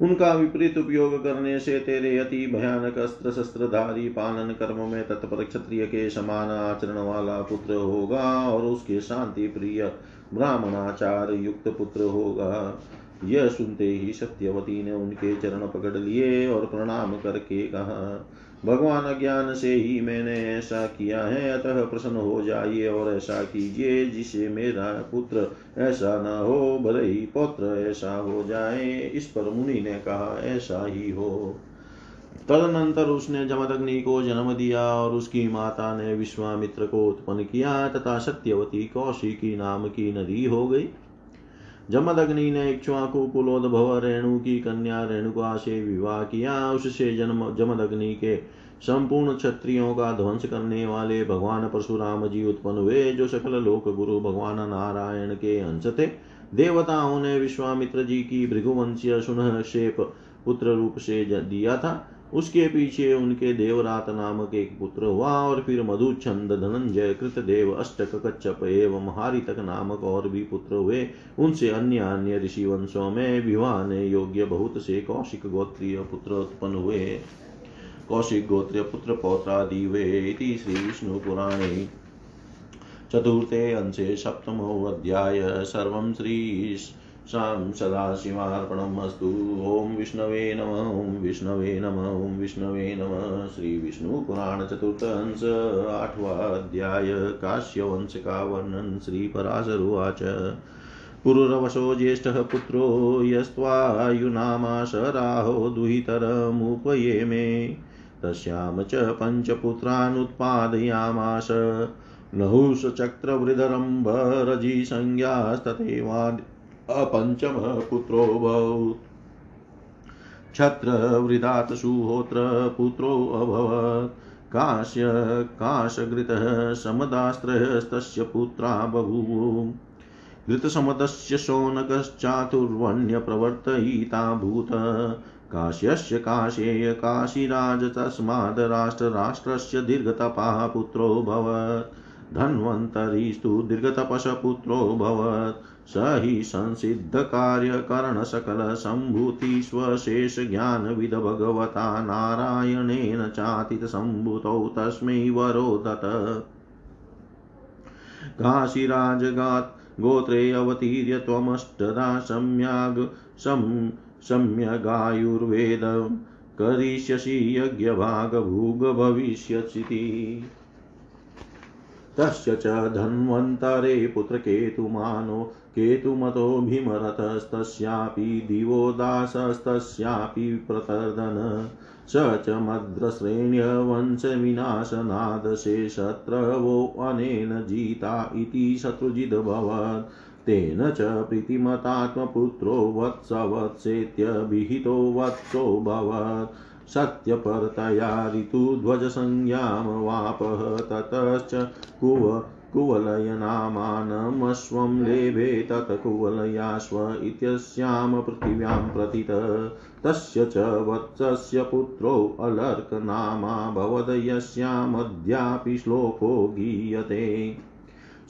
उनका विपरीत उपयोग करने से तेरे अति भयानक अस्त्र शस्त्रधारी पालन कर्म में तत्पर क्षत्रिय के समान आचरण वाला पुत्र होगा और उसके शांति प्रिय ब्राह्मणाचार युक्त पुत्र होगा। यह सुनते ही सत्यवती ने उनके चरण पकड़ लिए और प्रणाम करके कहा, भगवान ज्ञान से ही मैंने ऐसा किया है, अतः प्रसन्न हो जाइए और ऐसा कीजिए जिसे मेरा पुत्र ऐसा न हो, भले ही पुत्र ऐसा हो जाए। इस पर मुनि ने कहा, ऐसा ही हो। तदनंतर उसने जमदग्नि को जन्म दिया और उसकी माता ने विश्वामित्र को उत्पन्न किया, तथा सत्यवती कौशिकी नाम की नदी हो गई। जमदग्नि ने इक्ष्वाकु कुलोद्भव रेणु की कन्या रेणुका से विवाह किया। उससे जन्म, जमदग्नि के संपूर्ण क्षत्रियों का ध्वंस करने वाले भगवान परशुराम जी उत्पन्न हुए, जो सकल लोक गुरु भगवान नारायण के अंश थे। देवताओं ने विश्वामित्र जी की भृगुवंशीय सुन शेप पुत्र रूप से दिया था। उसके पीछे उनके देवरात नामक एक पुत्र हुआ और फिर मधुचंद धनंजय कृतदेव अष्टक कच्छप एवं हारितक नामक और भी पुत्र हुए। उनसे अन्य अन्य ऋषि वंशों में विवाह योग्य बहुत से कौशिक गोत्रीय पुत्र उत्पन्न हुए। कौशिक गोत्र पुत्र पौत्रादि वे इति श्री विष्णु पुराणे। चतुर्थे अंशे सप्तमोऽध्याय सर्वं श्री शां सदाशिवार्पणम् अस्तु ॐ विष्णवे नम, ॐ विष्णवे नम, ॐ विष्णवे नम। श्रीविष्णुपुराणचतुर्थंश आठवाध्याय काश्यवंश वर्णन श्रीपराशरुवाच। पुरुरवशो ज्येष्ठः पुत्रो यस्त्वायुनामाश राहो दुहितरमुपये मे तस्यां च पञ्चपुत्रानुत्पादयामास नहुषचक्रवृधरम्भरजिसंज्ञास्तथैवा अपञ्चमः पुत्रोऽभूत् क्षत्रवृदात् सुहोत्र पुत्रोऽभवत् काश्य, काशघृतः समदास्त्रयस्तस्य पुत्रा बभूवुः। घृतसमदस्य भूत काश्यस्य काशेय काशीराज तस्माद् राष्ट्रराष्ट्रस्य दीर्घतपः पुत्रो भवत्। धन्वन्तरीस्तु दीर्घतपसपुत्रो भवत्। स हि संसिद्धकार्यकरणसकलसम्भूतिष्वशेषज्ञानविद भगवता नारायणेन चातितसम्भूतौ तस्मै वरो दत्त काशीराजगात् गोत्रे अवतीर्य त्वमष्टदा सम्याग् सम् सम्यगायुर्वेद करिष्यसि यज्ञभागभूगभविष्यसीति तस्य च धन्वन्तरे पुत्रकेतुमानो केतुमतो भीमरथस्तस्यापि दिवो दासस्तस्यापि प्रतर्दन। स च मद्रश्रेण्यवंशविनाशनादशेषत्रवो अनेन जिता इति शत्रुजिद्भवत्। तेन च प्रीतिमतात्मपुत्रो वत्सवत्सेत्यभिहितो वत्सो भवत्। सत्यपरतया ऋतुध्वजसंज्ञां वापः ततश्च कुव कुवलयनामानमश्वं लेभे तत् कुवलयाश्व इत्यस्यां पृथिव्यां प्रतित तस्य च वत्सस्य पुत्रो अलर्कनामा भवद यस्यामद्यापि श्लोको गीयते।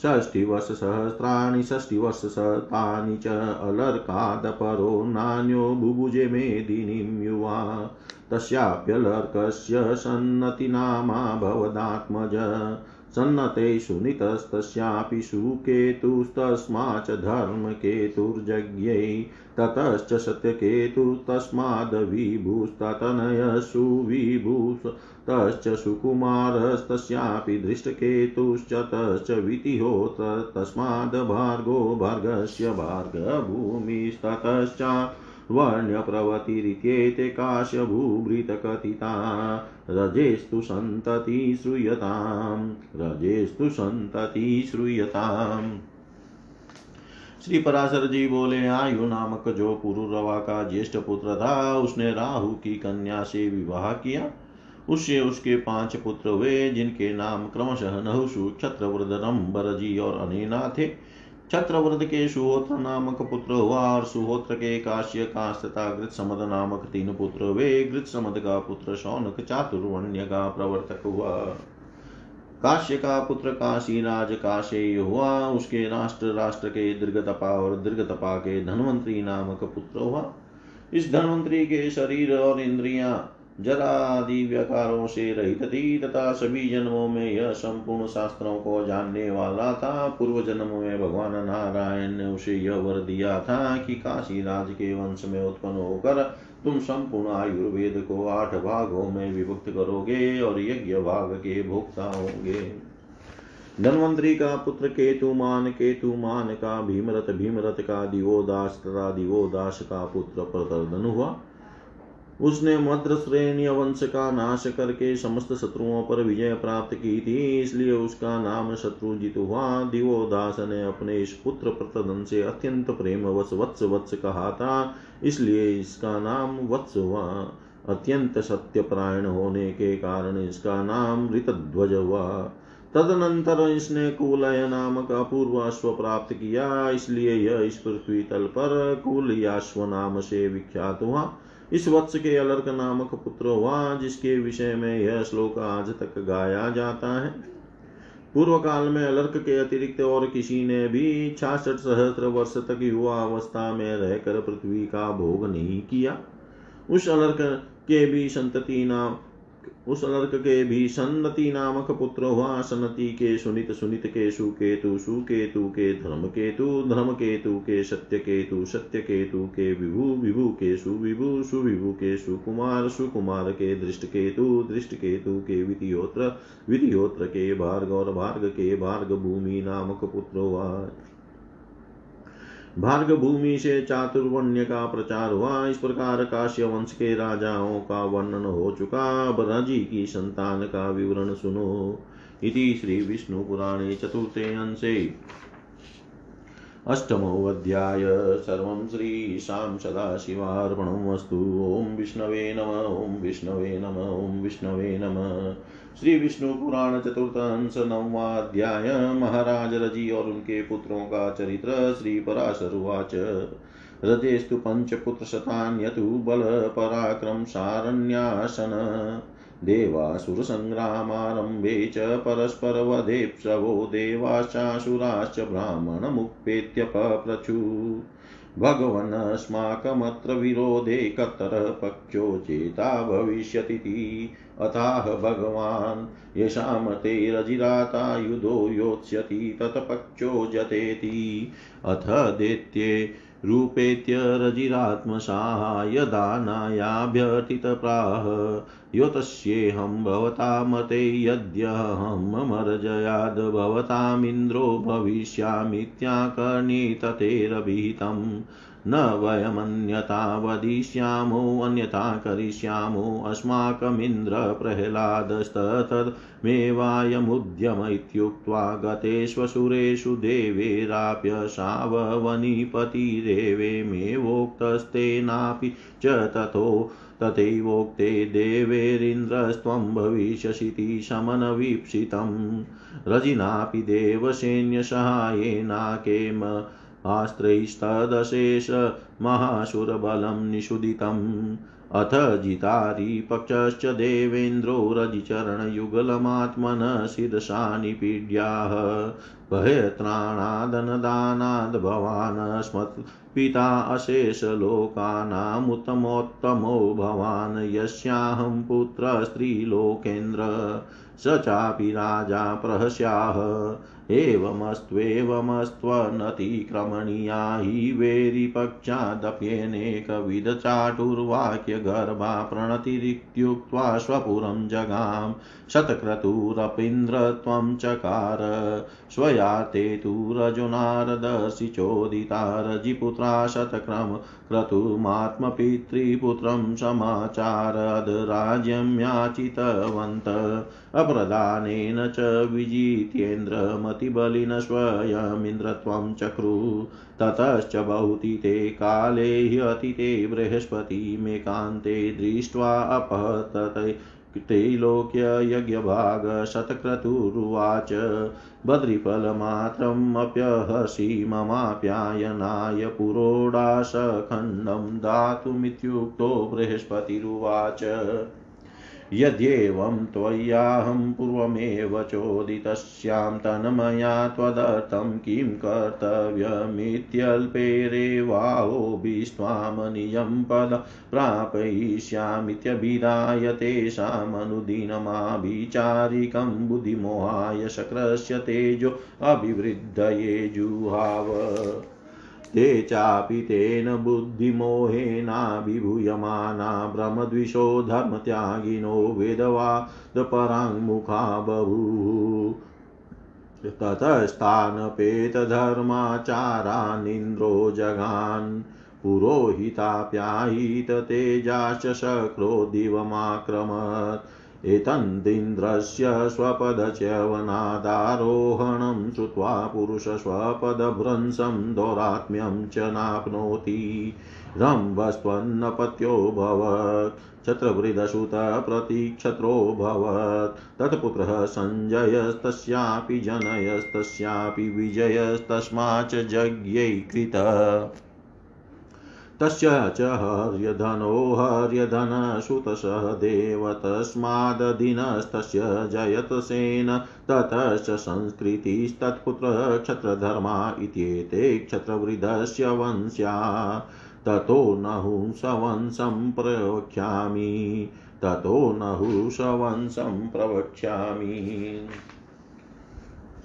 षष्टिवर्षसहस्राणि षष्टिवर्षशतानि च अलर्कादपरो नान्यो बुभुजे मेदिनीं युवा। तस्याप्यलर्कस्य सन्नतिनामा भवदात्मज। सन्नते सुनितस्तस्यापि सुकेतुस्तस्मा च धर्मकेतुर्जज्ञै, ततश्च सत्यकेतुस्तस्माद्विभूस्ततनय सुविभूस् तश्च सुकुमारस्तस्यापि दृष्टकेतुश्च तश्च वितिहोत्र तस्माद् भार्गो भार्गस्य भार्गभूमिस्ततश्च वर्ण्यप्रवतिरित्येते काश्यभूभृतकथिता रजेस्तु सन्तति श्रूयताम्। रजेस्तु सन्तति श्रूयताम्। श्री पराशर जी बोले, आयु नामक जो पुरुरवा का ज्येष्ठ पुत्र था, उसने राहु की कन्या से विवाह किया। उससे उसके पाँच पुत्र हुए, जिनके नाम क्रमशः नहुषु छत्रवृद रंबरजी और अनेना थे। छत्रव्रत के सुहोत्र नामक पुत्र हुआ और सुहोत्र के काश्य काश तथा गृत समद नामक तीन पुत्र हुए गृत समद का पुत्र शौनक चातुर्वण्य का प्रवर्तक हुआ। काश्य का पुत्र काशी राज काशेय हुआ उसके राष्ट्र राष्ट्र के दीर्घतपा और दीर्घतपा के धनवंतरी नामक पुत्र हुआ। इस धनवंतरी के शरीर और इंद्रियाँ जरा आदि व्यकारों से रहित थी तथा सभी जन्मों में यह संपूर्ण शास्त्रों को जानने वाला था। पूर्व जन्म में भगवान नारायण ने उसे यह वर दिया था कि काशी राज के वंश में उत्पन्न होकर तुम संपूर्ण आयुर्वेद को आठ भागों में विभक्त करोगे और यज्ञ भाग के भोक्ता होंगे। धनवंतरी का पुत्र केतुमान केतुमान का भीमरथ भीमरथ का दिवोदास तथा दिवोदास का पुत्र प्रतर्दन हुआ। उसने मद्र श्रेणी वंश का नाश करके समस्त शत्रुओं पर विजय प्राप्त की थी, इसलिए उसका नाम शत्रुजित हुआ दिवोदास ने अपने इस पुत्र प्रतदन से अत्यंत प्रेम वत्स वत्स वत्स कहा था, इसलिए इसका नाम वत्स हुआ अत्यंत सत्य प्रायण होने के कारण इसका नाम ऋतध्वज हुआ तदनंतर इसने कुलय नामक अपूर्व अश्व प्राप्त किया, इसलिए यह इस पृथ्वी तल पर कुल याश्व नाम से विख्यात हुआ। इस वत्स के अलर्क नामक पुत्र हुआ जिसके विषय में यह श्लोक आज तक गाया जाता है। पूर्व काल में अलर्क के अतिरिक्त और किसी ने भी छाछठ सहस्त्र वर्ष तक युवा अवस्था में रहकर पृथ्वी का भोग नहीं किया। उस अलर्क के भी संतति नाम उस अर्क के भी सन्नति नामक पुत्र हुआ। सन्नति के सुनित सुनित के सुकेतु सुकेतु के धर्म केतु धर्म केतु के सत्य केतु सत्य केतु के विभु विभु के सुविभु सुविभु के सुकुमार सुकुमार के दृष्ट केतु दृष्ट केतु के विधियोत्र विधियोत्र के भार्ग और भार्ग के भार्ग भूमि नामक पुत्र हुआ। भार्ग भूमि से चातुर्वण्य का प्रचार हुआ। इस प्रकार काश्य वंश के राजाओं का वर्णन हो चुका। अब की संतान का विवरण सुनो। इति श्री विष्णु पुराणे चतुर्थे अंशे। अष्टमोऽध्याय। सर्वं श्रीशां सदाशिवार्पणमस्तु ॐ विष्णवे नम, ॐ विष्णवे नम, ॐ विष्णवे नमः। श्री विष्णु पुराण चतुर्थ अंश नववाध्याय महाराज रज़ी और उनके पुत्रों का चरित्र श्री पराशरुवाच रजेस्तु पराक्रम सारण्यासन देवासुरसङ्ग्रामारम्भे च परस्परवधेप्सवो देवाश्चासुराश्च ब्राह्मणमुपेत्य पप्रचु भगवन्नस्माकमत्र विरोधे कत्तरः पक्षो चेता भविष्यतीति। अथाह भगवान्, येषां ते रजिरातायुधो योत्स्यति, तत्पक्षो जतेति। अथ दैत्ये रूपेत्य रजिरात्मसाहायदानायाभ्यर्थितप्राह योतस्येऽहं भवता मते यद्यहममर्जयाद् भवतामिन्द्रो भविष्यामीत्याकर्णी ततेरभिहितम् न वयमन्यथा वदिष्यामो अन्यथा करिष्यामो अस्माकमिन्द्र प्रह्लादस्ततमेवायमुद्यम इत्युक्त्वा गतेष्वसुरेषु देवेराप्यशाववनिपतिरेवेमेवोक्तस्तेनापि च ततो तथैवोक्ते देवेरिन्द्रस्त्वं भविष्यसीति शमनवीप्सितं रजिनापि देवसैन्यसहायेनाकेम आस्त्रैस्तदशेष महासुरबलं निषुदितम्। अथ जितारिपक्षश्च देवेन्द्रो रजिचरणयुगलमात्मनः शिरसा निपीड्याः भयत्राणादनदानाद् भवान् स्मत्पिता अशेषलोकानामुत्तमोत्तमो भवान्। यस्याहं पुत्रस्त्रीलोकेन्द्र स चापि राजा प्रहस्याः। एवमस्त्वेवमस्त्वनतिक्रमणीया हि वेरिपक्षादप्यनेकविधचाटुर्वाक्यगर्भा प्रणतिरित्युक्त्वा स्वपुरं जगाम। शतक्रतुरपीन्द्रत्वं चकार। स्वयाते तु रजुनारदर्शि चोदिता। रजिपुत्रा शतक्रम क्रतुमात्मपितृपुत्रं समाचारद् राज्यं याचितवन्त। अप्रदानेन च विजितेन्द्रमति स्वयमिन्द्रत्वं चक्रु। ततश्च बहुति ते काले ह्यतिते बृहस्पतिमेकान्ते दृष्ट्वा अपहतते त्रैलोक्ययज्ञभागशतक्रतुरुवाच बद्रिफलमात्रमप्यहसि ममाप्यायनाय पुरोडाशखण्डं दातुमित्युक्तो बृहस्पतिरुवाच। यद्येवं त्वय्याहं पूर्वमेव चोदितस्यां तन्मया त्वदर्थं किं कर्तव्यमित्यल्पेरेवाहोभिस्त्वामनियं पद प्रापयिष्यामित्यभिधाय तेषामनुदिनमाभिचारिकं बुद्धिमोहाय शक्रस्य तेजो अभिवृद्धये जुहाव। ते चापि तेन बुद्धिमोहेनाभिभूयमाना भ्रमद्विषो धर्मत्यागिनो वेदवादपराङ्मुखा बभूः ततस्तानपेतधर्माचारानिन्द्रो जगान् पुरोहिताप्यायित तेजाश्च शक्रो दिवमाक्रमत्। एतन्दिन्द्रस्य स्वपदच्यवनादारोहणं श्रुत्वा पुरुषस्वपदभ्रंशं दौरात्म्यं च नाप्नोति। रम्भस्त्वन्नपत्योऽभवत् छत्रवृदसुतप्रतिक्षत्रोऽभवत् तत्पुत्रः सञ्जयस्तस्यापि जनयस्तस्यापि विजयस्तस्माच्च जज्ञैकृत तस्य च हर्यधनो हर्यधनसुतसहदेव तस्मादधीनस्तस्य जयतसेन ततश्च संस्कृतिस्तत्पुत्रः क्षत्रधर्मा इत्येते क्षत्रवृद्धस्य वंश्या। ततो नहुंसवंशं प्रवक्ष्यामि ततो नहुषवंशं प्रवक्ष्यामि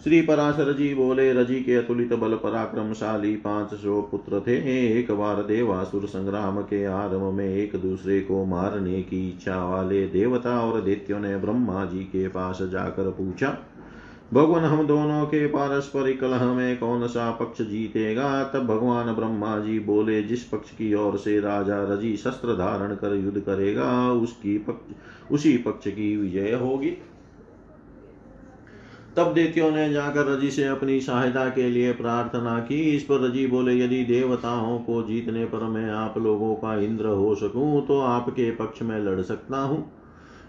श्री पराशर जी बोले, रज़ी के अतुलित बल पराक्रमशाली पाँच सौ पुत्र थे। एक बार देवासुर संग्राम के आरंभ में एक दूसरे को मारने की इच्छा वाले देवता और दैत्यों ने ब्रह्मा जी के पास जाकर पूछा, भगवान, हम दोनों के पारस्परिक कलह में कौन सा पक्ष जीतेगा? तब भगवान ब्रह्मा जी बोले, जिस पक्ष की ओर से राजा रज़ी शस्त्र धारण कर युद्ध करेगा, उसकी पक्ष, उसी पक्ष की विजय होगी। तब दैत्यों ने जाकर रज़ी से अपनी सहायता के लिए प्रार्थना की। इस पर रज़ी बोले, यदि देवताओं को जीतने पर मैं आप लोगों का इंद्र हो सकूँ तो आपके पक्ष में लड़ सकता हूँ।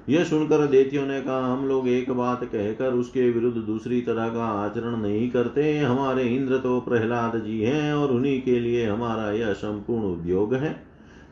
यह सुनकर देतियों ने कहा, हम लोग एक बात कहकर उसके विरुद्ध दूसरी तरह का आचरण नहीं करते। हमारे इंद्र तो प्रहलाद जी हैं और उन्हीं के लिए हमारा यह संपूर्ण उद्योग है।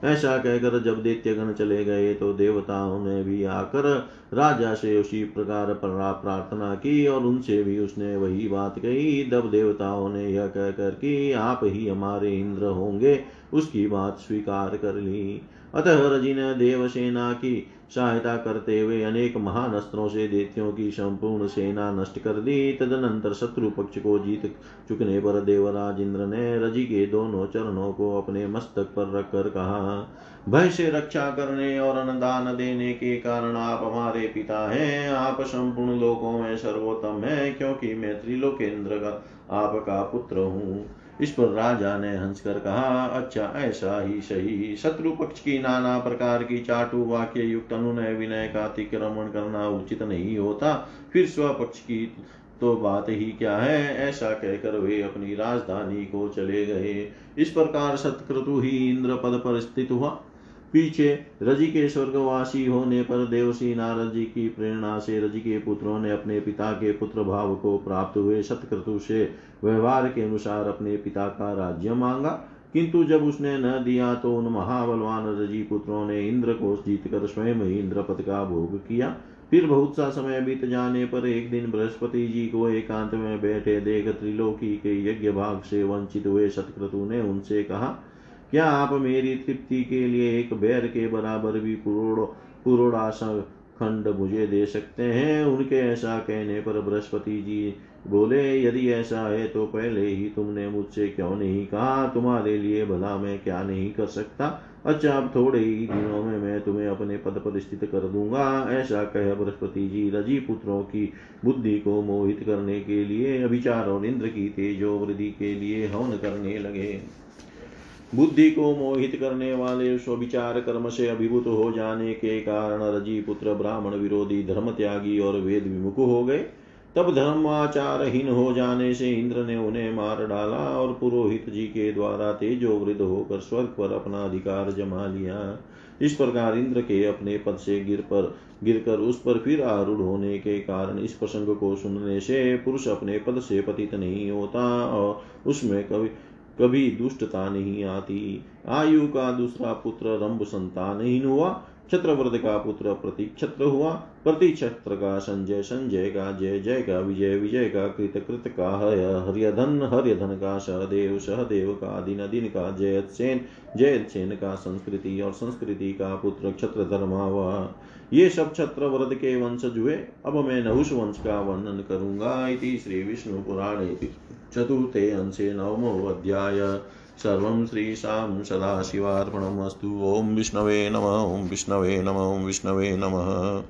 ऐसा कहकर जब दैत्यगण चले गए तो देवताओं ने भी आकर राजा से उसी प्रकार प्रार्थना की और उनसे भी उसने वही बात कही। तब देवताओं ने यह कहकर कि आप ही हमारे इंद्र होंगे, उसकी बात स्वीकार कर ली। अतः रज़ी ने देवसेना की सहायता करते हुए अनेक महान अस्त्रों से देतियों की संपूर्ण सेना नष्ट कर दी। तदनंतर शत्रु पक्ष को जीत चुकने पर देवराज इंद्र ने रज़ी के दोनों चरणों को अपने मस्तक पर रखकर कहा, भय से रक्षा करने और अनुदान देने के कारण आप हमारे पिता हैं। आप संपूर्ण लोकों में सर्वोत्तम है, क्योंकि मैं त्रिलोकेन्द्र का आपका पुत्र हूँ। इस पर राजा ने हंसकर कहा अच्छा ऐसा ही सही। शत्रु पक्ष की नाना प्रकार की चाटु वाक्य युक्त अनुनय विनय का अतिक्रमण करना उचित नहीं होता। फिर स्वपक्ष की तो बात ही क्या है? ऐसा कहकर वे अपनी राजधानी को चले गए। इस प्रकार सतक्रतु ही इंद्र पद पर स्थित हुआ। पीछे रज़ी के स्वर्गवासी होने पर देवसी नारद जी की प्रेरणा से रज़ी के पुत्रों ने अपने पिता के पुत्र भाव को प्राप्त हुए सतक्रतु से व्यवहार के अनुसार अपने पिता का राज्य मांगा। किंतु जब उसने न दिया तो उन महाबलवान रज़ी पुत्रों ने इंद्र को जीत कर स्वयं ही इंद्र पद का भोग किया। फिर बहुत सा समय बीत जाने पर एक दिन बृहस्पति जी को एकांत में बैठे देख त्रिलोकी के यज्ञ भाग से वंचित हुए सतक्रतु ने उनसे कहा क्या आप मेरी तृप्ति के लिए एक बैर के बराबर भी पुरोड़ासा खंड मुझे दे सकते हैं? उनके ऐसा कहने पर बृहस्पति जी बोले, यदि ऐसा है तो पहले ही तुमने मुझसे क्यों नहीं कहा? तुम्हारे लिए भला मैं क्या नहीं कर सकता? अच्छा अब थोड़े ही दिनों में मैं तुम्हें अपने पद पर स्थित कर दूँगा। ऐसा कह बृहस्पति जी रज़ी पुत्रों की बुद्धि को मोहित करने के लिए, अभिचार और इंद्र की तेजो वृद्धि के लिए हवन करने लगे। बुद्धि को मोहित करने वाले स्वविचार कर्म से अभिभूत हो जाने के कारण रज़ी पुत्र ब्राह्मण विरोधी धर्म त्यागी और वेद विमुख हो गए। तब धर्माचारहीन हो जाने से इंद्र ने उन्हें मार डाला और पुरोहित जी के द्वारा तेजो वृद्ध होकर स्वर्ग पर अपना अधिकार जमा लिया। इस प्रकार इंद्र के अपने पद से गिर पर, गिरकर उस पर फिर आरूढ़ होने के कारण इस प्रसंग को सुनने से पुरुष अपने पद से पतित नहीं होता और उसमें कभी कभी दुष्टता नहीं आती। आयु का दूसरा पुत्र रंभ संतानहीन हुआ। छत्रव्रत का पुत्र प्रतिक्षत्र हुआ। प्रतिक्षत्र का संजय संजय का जय जय का विजय विजय का कृत कृत का हर्यधन हर्यधन का सहदेव सहदेव का दिन दिन का जयसेन जयसेन का संस्कृति और संस्कृति का पुत्र क्षत्र धर्मा हुआ ये सब छत्रव्रत के वंशज हुए अब मैं नहुष वंश का वर्णन करूँगा इति श्री विष्णु पुराणे चतुर्थे अंशे नवमो अध्याय। सर्वं श्रीशां सदाशिवार्पणमस्तु। ॐ विष्णवे नम ॐ विष्णवे नम ॐ विष्णवे नमः।